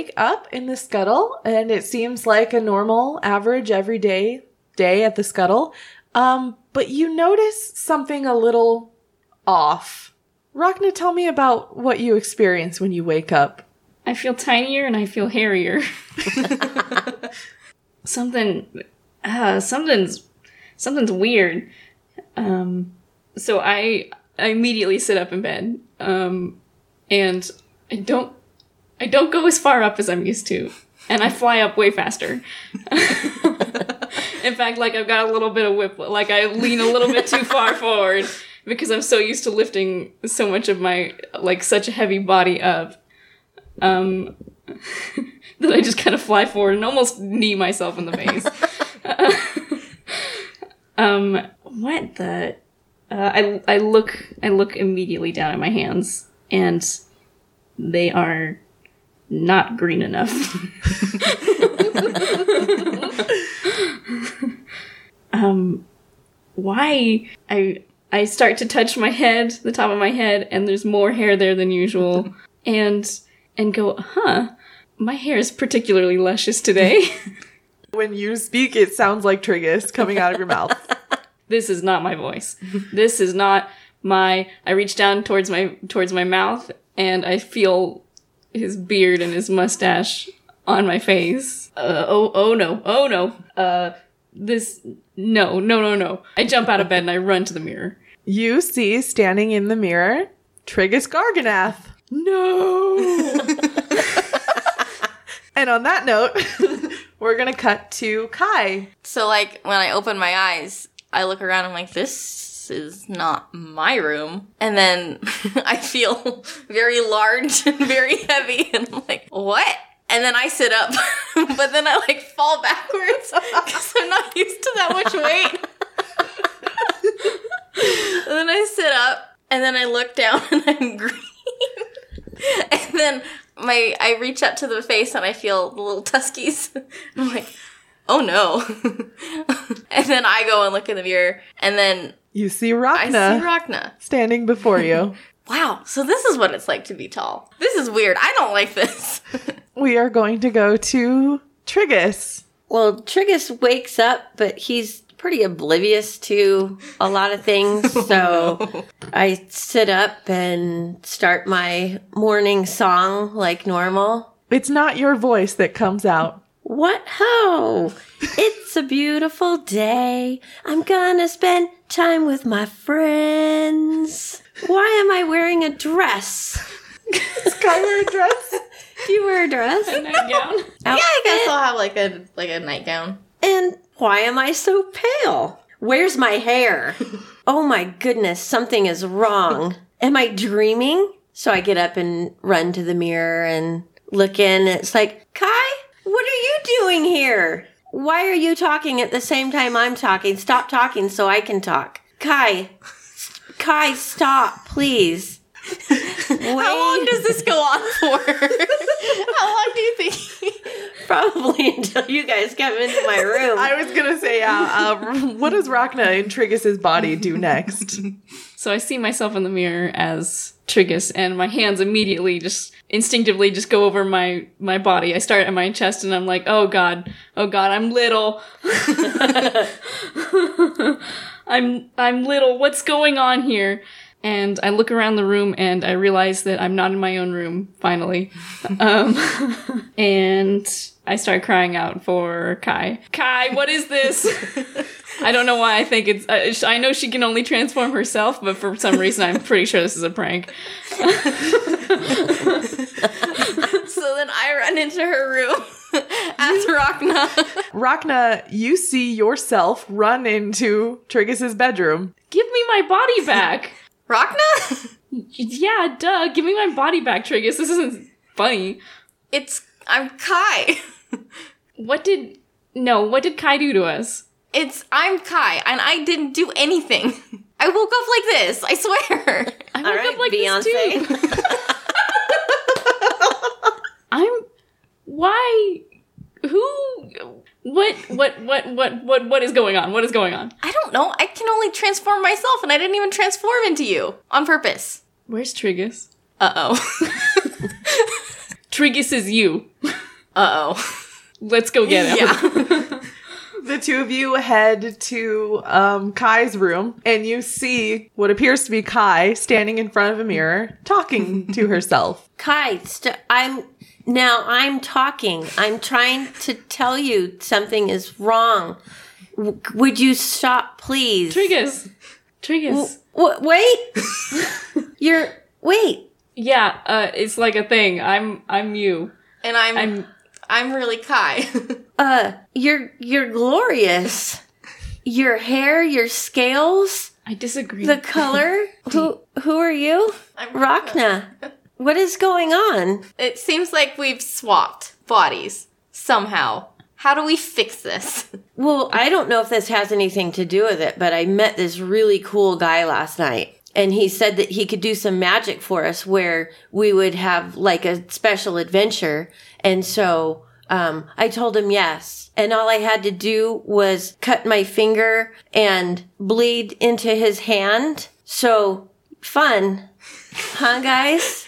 Wake up in the scuttle, and it seems like a normal, average, everyday day at the scuttle. Um, but you notice something a little off. Rachna, tell me about what you experience when you wake up. I feel tinier and I feel hairier. something, uh, something's, something's weird. Um, so I, I immediately sit up in bed. Um, and I don't, I don't go as far up as I'm used to, and I fly up way faster. in fact, like I've got a little bit of whip, like I lean a little bit too far forward because I'm so used to lifting so much of my, like such a heavy body up. Um, that I just kind of fly forward and almost knee myself in the face. um, what the? Uh, I I look I look immediately down at my hands and they are not green enough. um, why I I start to touch my head, the top of my head, and there's more hair there than usual, and and go, huh, my hair is particularly luscious today. When you speak, it sounds like Trigus coming out of your mouth. this is not my voice. this is not my. I reach down towards my towards my mouth, and I feel his beard and his mustache on my face. Uh, oh, oh no, oh no. Uh, this, no, no, no, no. I jump out of bed and I run to the mirror. You see standing in the mirror Trigus Garganath. No! and on that note, we're gonna cut to Kai. So like when I open my eyes, I look around. I'm like, this is not my room. And then I feel very large and very heavy, and I'm like, what? And then I sit up, but then I like fall backwards because I'm not used to that much weight. and then I sit up, and then I look down, and I'm green. and then my I reach up to the face, and I feel the little tuskies. I'm like, oh no. and then I go and look in the mirror, and then You see I Rachna see Rachna. standing before you. Wow, so this is what it's like to be tall. This is weird. I don't like this. we are going to go to Trigus. Well, Trigus wakes up, but he's pretty oblivious to a lot of things. Oh, so I sit up and start my morning song like normal. It's not your voice that comes out. What ho! It's a beautiful day. I'm gonna spend time with my friends. Why am I wearing a dress? Sky wear a dress? Do you wear a dress? Nightgown. yeah, I guess I'll have like a like a nightgown. And why am I so pale? Where's my hair? Oh my goodness, something is wrong. Am I dreaming? So I get up and run to the mirror and look in. It's like, Kai, what are you doing here? Why are you talking at the same time I'm talking? Stop talking so I can talk. Kai, Kai, stop, please. How long does this go on for? How long do you think? Probably until you guys come into my room. I was gonna say, uh, uh, what does Rachna in Trigus's body do next? So I see myself in the mirror as Trigus, and my hands immediately just instinctively just go over my my body. I start at my chest, and I'm like, "Oh God, oh God, I'm little. I'm I'm little. What's going on here?" And I look around the room, and I realize that I'm not in my own room. Finally, um, and I start crying out for Kai. Kai, what is this? I don't know why I think it's. Uh, I know she can only transform herself, but for some reason, I'm pretty sure this is a prank. So then I run into her room as Rachna. Rachna, you see yourself run into Trigus's bedroom. Give me my body back. Rachna? yeah, duh. Give me my body back, Trigus. This isn't funny. It's I'm Kai. What did no? What did Kai do to us? It's I'm Kai, and I didn't do anything. I woke up like this. I swear. I woke All right, up like Beyonce. this too. I'm. Why? Who? What? What? What? What? What? What is going on? What is going on? I don't know. I can only transform myself, and I didn't even transform into you on purpose. Where's Trigus? Uh oh. Trigus Trigus is you. Uh oh. Let's go get him. Yeah. The two of you head to um, Kai's room, and you see what appears to be Kai standing in front of a mirror, talking to herself. Kai, st- I'm now I'm talking. I'm trying to tell you something is wrong. W- would you stop, please? Trigus. Trigus. W- wait. You're wait. Yeah, uh, it's like a thing. I'm I'm you. And I'm I'm I'm really Kai. Uh, you're you're glorious. Your hair, your scales, I disagree. the color. who who are you? I'm Rachna. What is going on? It seems like we've swapped bodies somehow. How do we fix this? Well, I don't know if this has anything to do with it, but I met this really cool guy last night. And he said that he could do some magic for us where we would have like a special adventure. And so, um, I told him yes. And all I had to do was cut my finger and bleed into his hand. So fun. Huh, guys?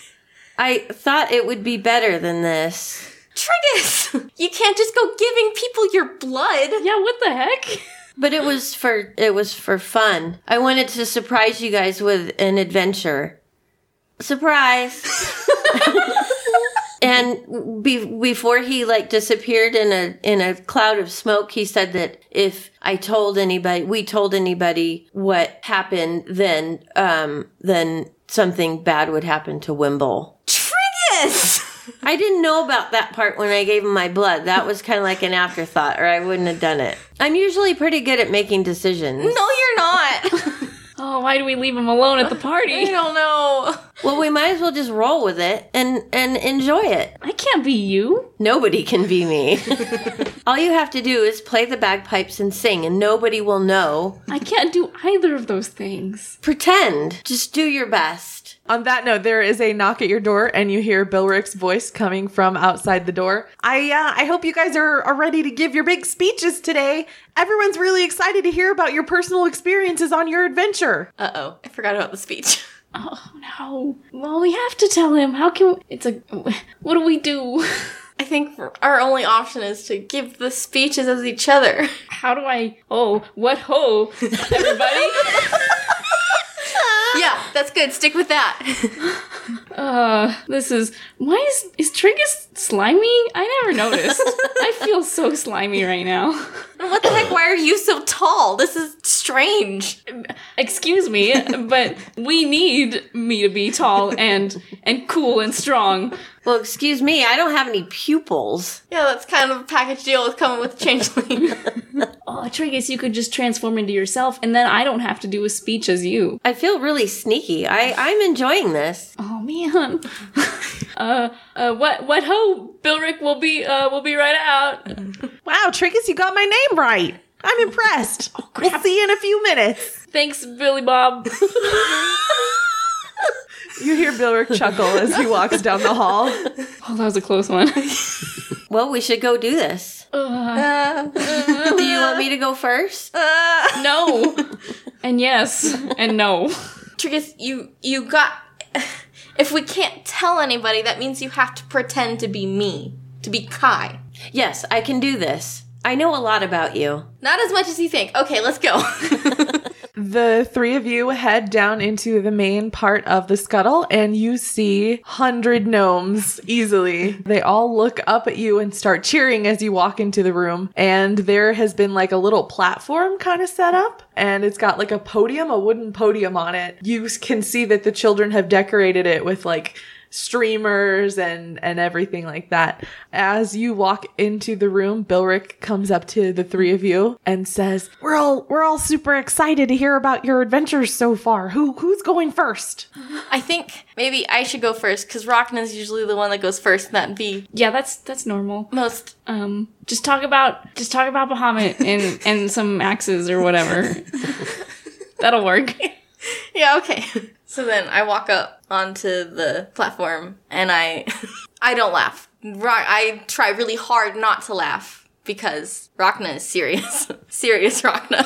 I thought it would be better than this. Trigus! You can't just go giving people your blood. yeah, what the heck? But it was for it was for fun. I wanted to surprise you guys with an adventure. Surprise. and be, before he like disappeared in a in a cloud of smoke, he said that if I told anybody, we told anybody what happened, then um then something bad would happen to Wimble. Trigus! I didn't know about that part when I gave him my blood. That was kind of like an afterthought, or I wouldn't have done it. I'm usually pretty good at making decisions. No, you're not. Oh, why do we leave him alone at the party? I don't know. Well, we might as well just roll with it and and enjoy it. I can't be you. Nobody can be me. All you have to do is play the bagpipes and sing, and nobody will know. I can't do either of those things. Pretend. Just do your best. On that note, there is a knock at your door, and you hear Bilrick's voice coming from outside the door. I uh, I hope you guys are, are ready to give your big speeches today. Everyone's really excited to hear about your personal experiences on your adventure. Uh oh. I forgot about the speech. Oh no. Well, we have to tell him. How can we- it's a what do we do? I think our only option is to give the speeches as each other. How do I Oh, what ho, everybody? That's good. Stick with that. Uh, this is why is is Trigus slimy? I never noticed. I feel so slimy right now. what the heck? Why are you so tall? This is strange. Excuse me, but we need me to be tall and and cool and strong. Well, excuse me, I don't have any pupils. Yeah, that's kind of a package deal with coming with changeling. Oh, Trigus, you could just transform into yourself, and then I don't have to do a speech as you. I feel really sneaky. I I'm enjoying this. Oh man. uh, uh, what what ho? Bilrick will be uh will be right out. Wow, Trigus, you got my name right. I'm impressed. we'll see you in a few minutes. Thanks, Billy Bob. You hear Bilrick chuckle as he walks down the hall. Oh, that was a close one. Well, we should go do this. Uh, Do you want me to go first? no. And yes, and no. Trigus, you you got. If we can't tell anybody, that means you have to pretend to be me, to be Kai. Yes, I can do this. I know a lot about you. Not as much as you think. Okay, let's go. The three of you head down into the main part of the scuttle and you see hundred gnomes easily. They all look up at you and start cheering as you walk into the room. And there has been like a little platform kind of set up and it's got like a podium, a wooden podium on it. You can see that the children have decorated it with like streamers and and everything like that. As you walk into the room, Bilrick comes up to the three of you and says, "We're all we're all super excited to hear about your adventures so far. Who who's going first? I think maybe I should go first because Rachna's usually the one that goes first, and that'd be Yeah, that's that's normal. most. Um, just talk about just talk about Bahamut and and some axes or whatever. That'll work. Yeah, okay. So then I walk up onto the platform and I I don't laugh. I try really hard not to laugh because Rachna is serious. serious Rachna.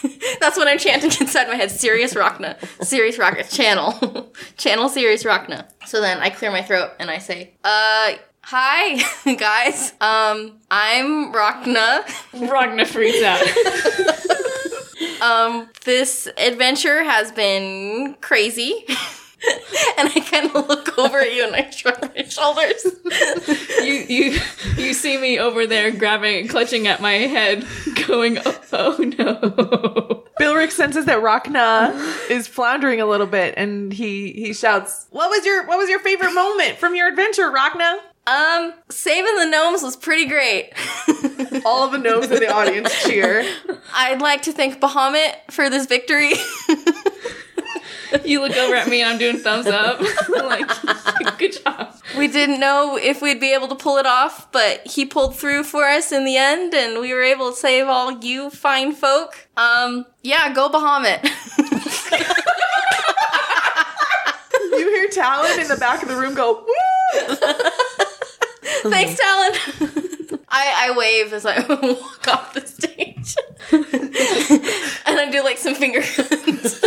That's what I'm chanting inside my head. Serious Rachna. Serious Rachna. Channel. Channel serious Rachna. So then I clear my throat and I say, uh, hi, guys. Um, I'm Rachna. Rachna freaks out. Um, this adventure has been crazy. and I kind of look over at you and I shrug my shoulders. you you you see me over there grabbing clutching at my head going oh, oh no Bilric senses that Rachna is floundering a little bit, and he he shouts, "What was your what was your favorite moment from your adventure, Rachna?" Um, saving the gnomes was pretty great. All of the gnomes in the audience cheer. I'd like to thank Bahamut for this victory. you look over at me and I'm doing thumbs up like good job we didn't know if we'd be able to pull it off, but he pulled through for us in the end, and we were able to save all you fine folk. Um, yeah, go Bahamut. You hear Talon in the back of the room go, "Woo!" Thanks, Talon. I, I wave as I walk off the stage. and I do like some finger guns.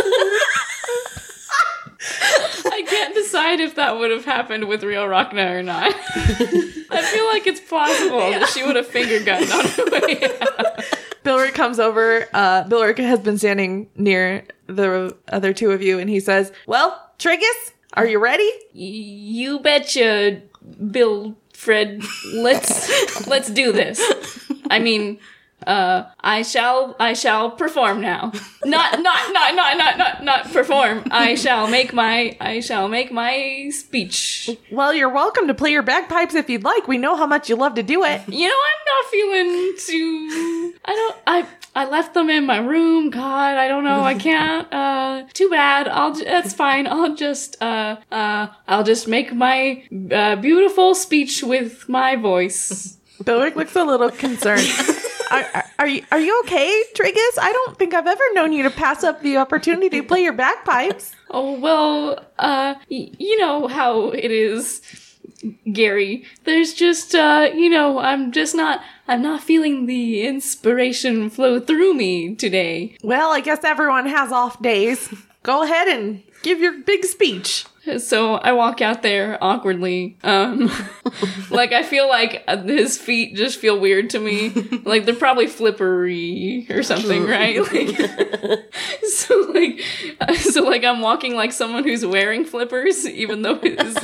I can't decide if that would have happened with real Rachna or not. I feel like it's possible that she would have finger gunned on her way out. Bilric comes over. Uh, Bilric has been standing near the other two of you, and he says, "Well, Trigus, are you ready?" You betcha, Bill Fred. Let's let's do this. I mean, uh, I shall I shall perform now. Not not not not not not not perform. I shall make my I shall make my speech. Well, you're welcome to play your bagpipes if you'd like. We know how much you love to do it. You know, I'm not feeling too. I don't. I I left them in my room. God, I don't know. I can't. Uh, too bad. I'll. j- That's fine. I'll just. Uh. Uh. I'll just make my uh, beautiful speech with my voice. Bilric looks a little concerned. are, are, you are you okay, Trigus? I don't think I've ever known you to pass up the opportunity to play your bagpipes. Oh well. Uh. Y- you know how it is. Gary, there's just uh, you know, I'm just not I'm not feeling the inspiration flow through me today. Well, I guess everyone has off days. Go ahead and give your big speech. So I walk out there awkwardly. Um, like I feel like his feet just feel weird to me. Like they're probably flippery or something, right? Like, so like, so like I'm walking like someone who's wearing flippers, even though his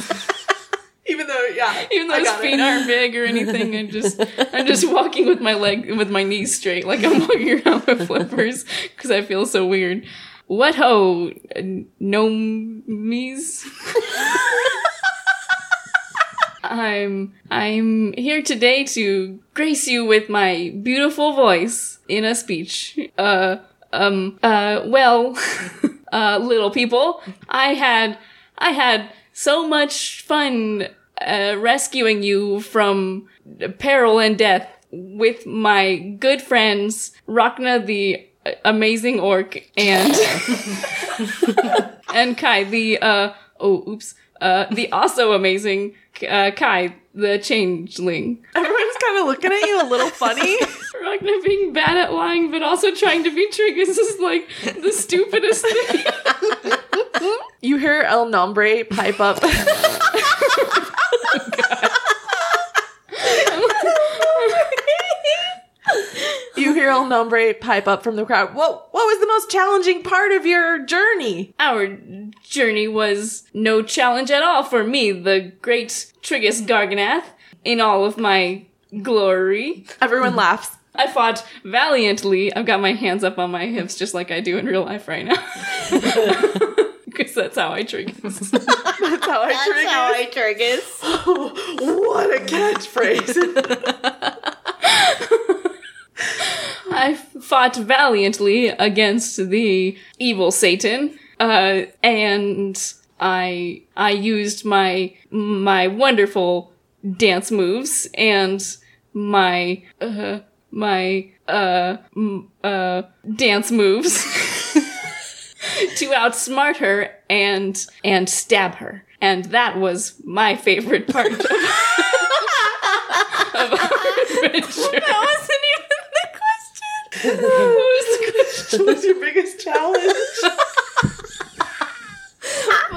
Even though, yeah, even though his got it. feet aren't big or anything. I'm just I'm just walking with my leg with my knees straight, like I'm walking around with flippers because I feel so weird. What ho, uh, gnomies? I'm I'm here today to grace you with my beautiful voice in a speech. Uh um uh well uh little people, I had I had so much fun uh, rescuing you from peril and death with my good friends Rachna the amazing orc and and Kai the uh oh oops uh the also amazing uh, Kai the changeling. Everyone's kind of looking at you a little funny. Ragnar being bad at lying, but also trying to be Trigus is like the stupidest thing. You hear El Nombre pipe up. You hear El Nombre pipe up from the crowd. What what was the most challenging part of your journey? Our journey was no challenge at all for me, the great Trigus Garganath, in all of my glory. Everyone laughs. I fought valiantly. I've got my hands up on my hips just like I do in real life right now. Because that's how I Trigus. That's how I That's how I Trigus. Oh, what a catchphrase. I fought valiantly against the evil Satan, uh, and I I used my my wonderful dance moves and my uh, my uh, m- uh, dance moves to outsmart her and and stab her, and that was my favorite part of, of our adventure. That wasn't even the question. What was? What's your biggest challenge?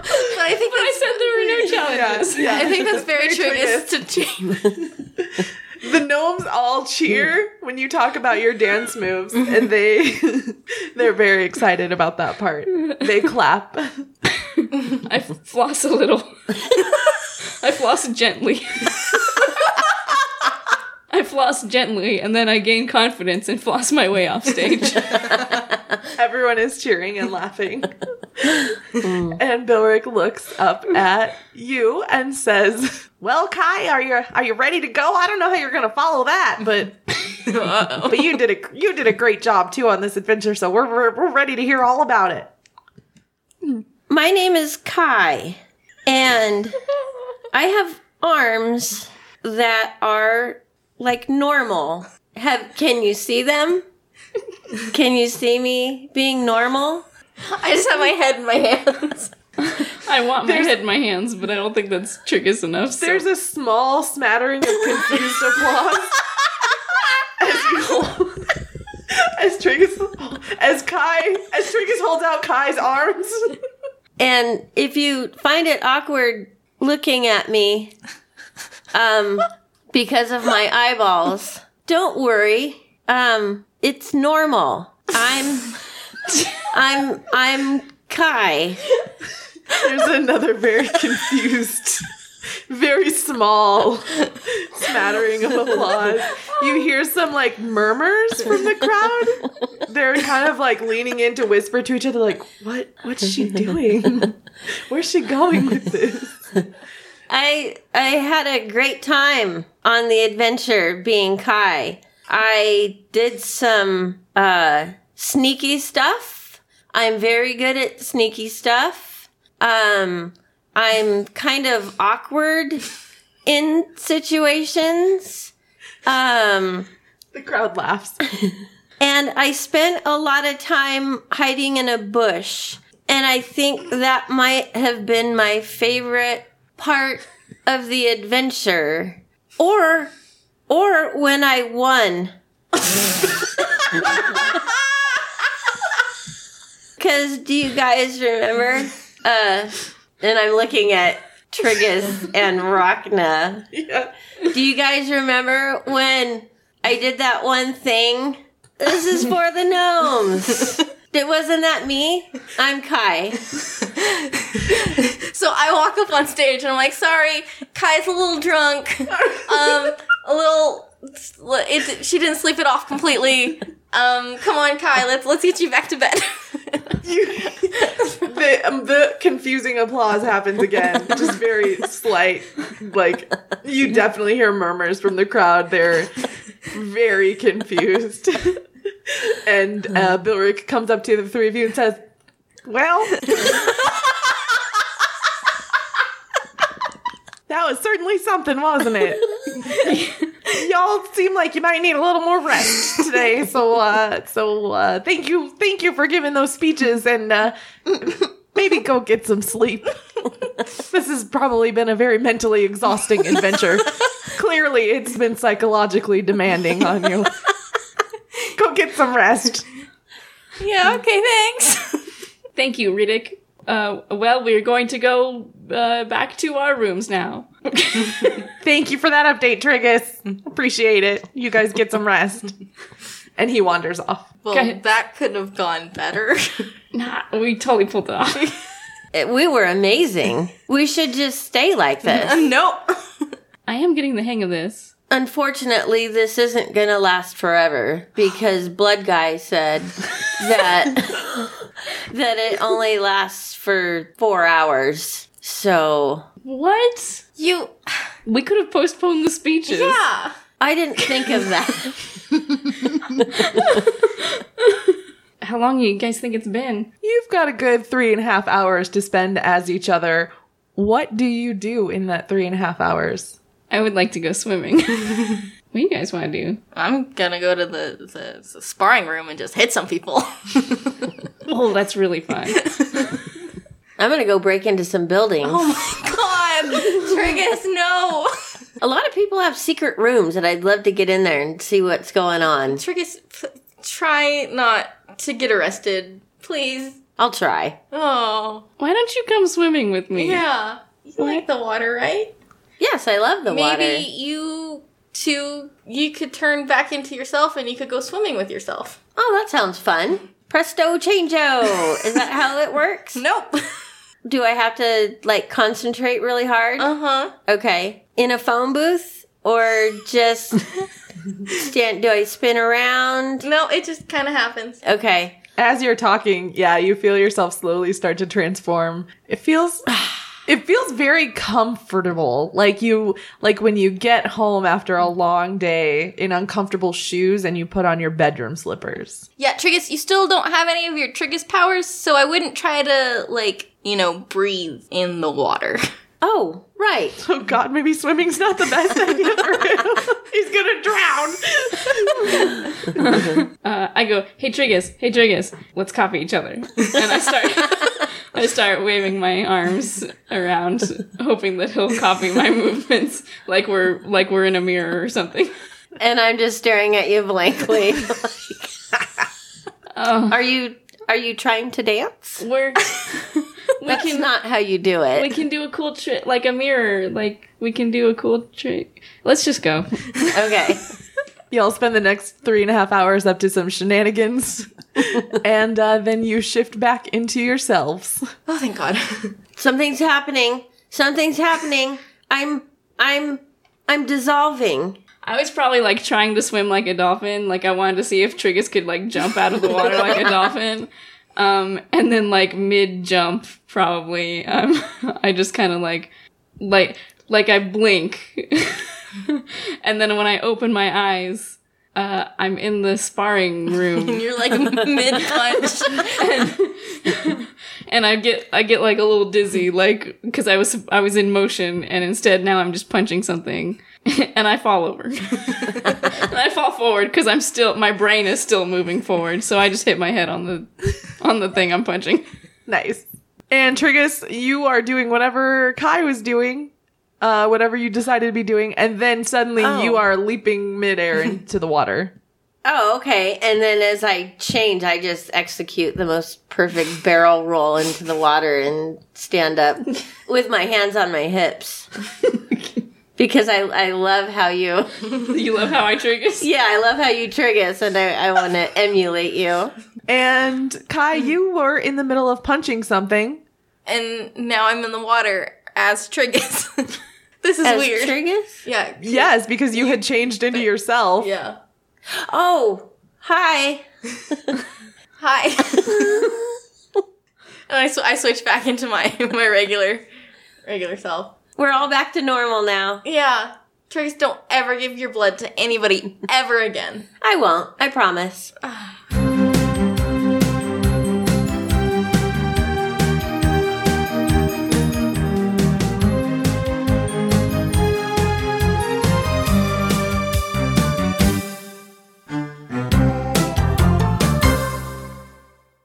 But I think I that's, said there were no challenges. yeah. I think that's very true. Very Is to change. the gnomes all cheer when you talk about your dance moves and they they're very excited about that part they clap I floss a little. I floss gently. I floss gently, and then I gain confidence and floss my way off stage. everyone is cheering and laughing. Mm. And Bilric looks up at you and says well kai are you are you ready to go? I don't know how you're gonna follow that but but you did a you did a great job too on this adventure so we're we're, we're ready to hear all about it. My name is Kai, and I have arms that are like normal. Have can you see them? Can you see me being normal? I just have my head in my hands. I want my There's- head in my hands, but I don't think that's Trigus enough. So. There's a small smattering of confused applause as you as Trigus as Kai as Trigus holds out Kai's arms. And if you find it awkward looking at me, um, because of my eyeballs, don't worry. Um, it's normal. I'm, I'm, I'm Kai. There's another very confused, very small smattering of applause. You hear some like murmurs from the crowd. They're kind of like leaning in to whisper to each other, like, "What? What's she doing? Where's she going with this?" I I had a great time on the adventure being Kai. I did some uh sneaky stuff. I'm very good at sneaky stuff. Um I'm kind of awkward in situations. Um The crowd laughs. and I spent a lot of time hiding in a bush. And I think that might have been my favorite part of the adventure. Or or when I won. Cause do you guys remember? Uh and I'm looking at Trigus and Rachna. Yeah. Do you guys remember when I did that one thing? This is for the gnomes. It wasn't that me? I'm Kai. So I walk up on stage and I'm like, sorry, Kai's a little drunk. Um, a little. It, she didn't sleep it off completely. Um, come on, Kai, let's let's get you back to bed. You, the, um, the confusing applause happens again, just very slight. Like, you definitely hear murmurs from the crowd. They're very confused. and uh, Bilric comes up to the three of you and says, Well, that was certainly something, wasn't it? Y'all seem like you might need a little more rest today, so uh, so uh, thank you, thank you for giving those speeches, and uh, maybe go get some sleep. this has probably been a very mentally exhausting adventure. Clearly, it's been psychologically demanding on you. Go get some rest. yeah, okay, thanks. Thank you, Riddick. Uh, well, we're going to go uh, back to our rooms now. Thank you for that update, Trigus. Appreciate it. You guys get some rest. And he wanders off. Well, Okay. that couldn't have gone better. nah, we totally pulled it off. It- we were amazing. We should just stay like this. nope. I am getting the hang of this. Unfortunately, this isn't gonna last forever because Blood Guy said that that it only lasts for four hours. So What? You. We could have postponed the speeches. Yeah. I didn't think of that. How long you guys think it's been? You've got a good three and a half hours to spend as each other. What do you do in that three and a half hours? I would like to go swimming. what do you guys want to do? I'm gonna go to the, the, the sparring room and just hit some people. Oh, that's really fun. I'm gonna go break into some buildings. oh my god! Trigus, no! A lot of people have secret rooms, and I'd love to get in there and see what's going on. Trigus, p- try not to get arrested. Please. I'll try. Oh. Why don't you come swimming with me? Yeah. You like the water, right? Yes, I love the Maybe water. Maybe you two you could turn back into yourself and you could go swimming with yourself. Oh, that sounds fun. Presto changeo. Is that how it works? Nope. Do I have to like concentrate really hard? uh-huh. Okay. In a phone booth or just stand do I spin around? No, it just kind of happens. Okay. As you're talking, yeah, you feel yourself slowly start to transform. It feels it feels very comfortable. Like you like when you get home after a long day in uncomfortable shoes and you put on your bedroom slippers. Yeah, Trigus, you still don't have any of your Trigus powers, so I wouldn't try to like, you know, breathe in the water. Oh, right. Oh god, maybe swimming's not the best idea for him. He's gonna drown. Uh, I go, hey Trigus, hey Trigus, let's copy each other. And I start, I start waving my arms around, hoping that he'll copy my movements, like we're like we're in a mirror or something. And I'm just staring at you blankly. Oh, are you are you trying to dance? we're we That's can not how you do it. we can do a cool trick, like a mirror, like we can do a cool trick. Let's just go. okay. Y'all spend the next three and a half hours up to some shenanigans. and uh, then you shift back into yourselves. Oh, thank God. Something's happening. Something's happening. I'm I'm I'm dissolving. I was probably like trying to swim like a dolphin. Like I wanted to see if Trigus could like jump out of the water like a dolphin. Um, and then like mid jump, probably, um, I just kind of like, like, like I blink. and then when I open my eyes, uh, I'm in the sparring room and You're like mid punch. and I get, I get like a little dizzy, like, cause I was, I was in motion and instead now I'm just punching something and I fall over. and I fall forward because I'm still, my brain is still moving forward. So I just hit my head on the, on the thing I'm punching. Nice. And Trigus, you are doing whatever Kai was doing, uh, whatever you decided to be doing, and then suddenly Oh. you are leaping midair into the water. Oh, okay. And then as I change, I just execute the most perfect barrel roll into the water and stand up with my hands on my hips. because I, I love how you, You love how I Trigus? yeah, I love how you Trigus and I, I want to emulate you. And Kai, mm-hmm. you were in the middle of punching something. and now I'm in the water as Trigus. this is As weird. Trigus? yeah. Yes, because you had changed into yourself. Yeah. Oh, hi. Hi. and I, sw- I switch back into my my regular regular self. We're all back to normal now. Yeah. Trigus, don't ever give your blood to anybody ever again. I won't. I promise. Ah.